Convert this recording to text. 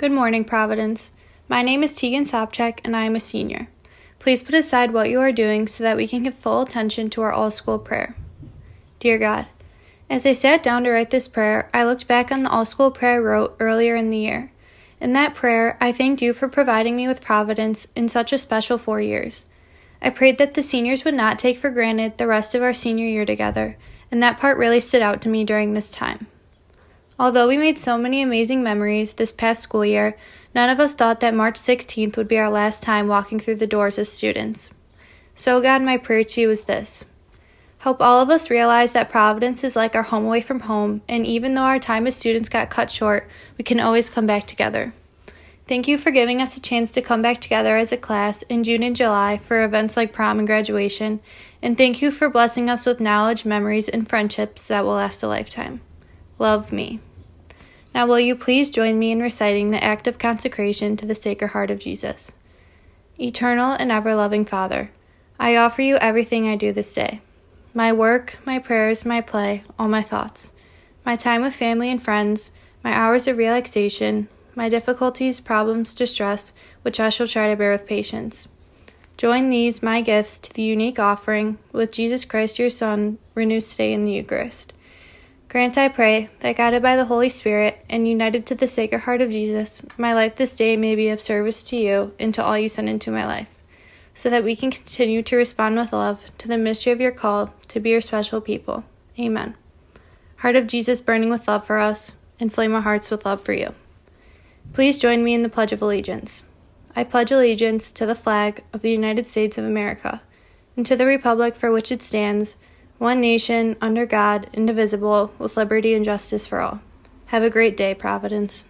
Good morning, Providence. My name is Tegan Sopchak, and I am a senior. Please put aside what you are doing so that we can give full attention to our all school prayer. Dear God, as I sat down to write this prayer, I looked back on the all school prayer I wrote earlier in the year. In that prayer, I thanked you for providing me with Providence in such a special four years. I prayed that the seniors would not take for granted the rest of our senior year together, and that part really stood out to me during this time. Although we made so many amazing memories this past school year, none of us thought that March 16th would be our last time walking through the doors as students. So, God, my prayer to you is this Help all of us realize that Providence is like our home away from home, and even though our time as students got cut short, we can always come back together. Thank you for giving us a chance to come back together as a class in June and July for events like prom and graduation, and thank you for blessing us with knowledge, memories, and friendships that will last a lifetime. Love me. Now, will you please join me in reciting the act of consecration to the Sacred Heart of Jesus? Eternal and ever loving Father, I offer you everything I do this day my work, my prayers, my play, all my thoughts, my time with family and friends, my hours of relaxation, my difficulties, problems, distress, which I shall try to bear with patience. Join these, my gifts, to the unique offering with Jesus Christ, your Son, renewed today in the Eucharist. Grant, I pray, that guided by the Holy Spirit and united to the Sacred Heart of Jesus, my life this day may be of service to you and to all you send into my life, so that we can continue to respond with love to the mystery of your call to be your special people. Amen. Heart of Jesus burning with love for us, inflame our hearts with love for you. Please join me in the Pledge of Allegiance. I pledge allegiance to the flag of the United States of America and to the Republic for which it stands one nation, under God, indivisible, with liberty and justice for all. Have a great day, Providence.